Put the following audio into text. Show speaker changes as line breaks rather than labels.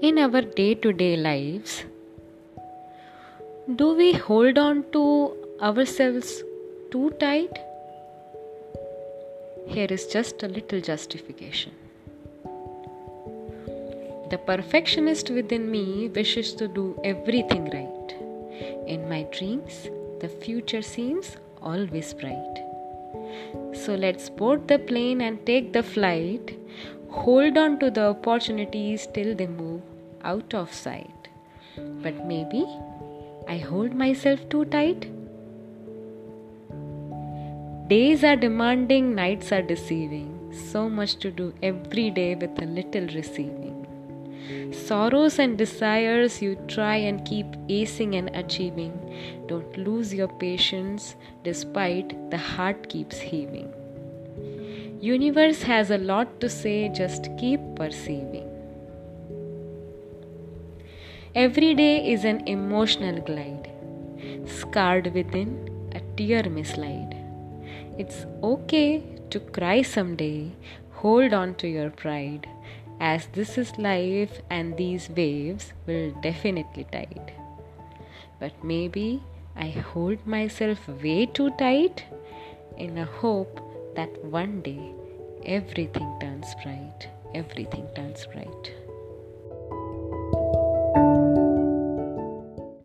In our day to day lives, do we hold on to ourselves too tight? Here is just a little justification. The perfectionist within me wishes to do everything right. In my dreams, the future seems always bright. So let's board the plane and take the flight. Hold on to the opportunities till they move out of sight. But maybe I hold myself too tight. Days are demanding, nights are deceiving. So much to do every day with a little receiving. Sorrows and desires you try and keep acing and achieving. Don't lose your patience despite the heart keeps heaving. Universe has a lot to say, just keep perceiving. Every day is an emotional glide, scarred within a tear mislide. It's okay to cry someday, hold on to your pride as this is life and these waves will definitely tide. But maybe I hold myself way too tight in a hope that one day everything turns bright, everything turns bright.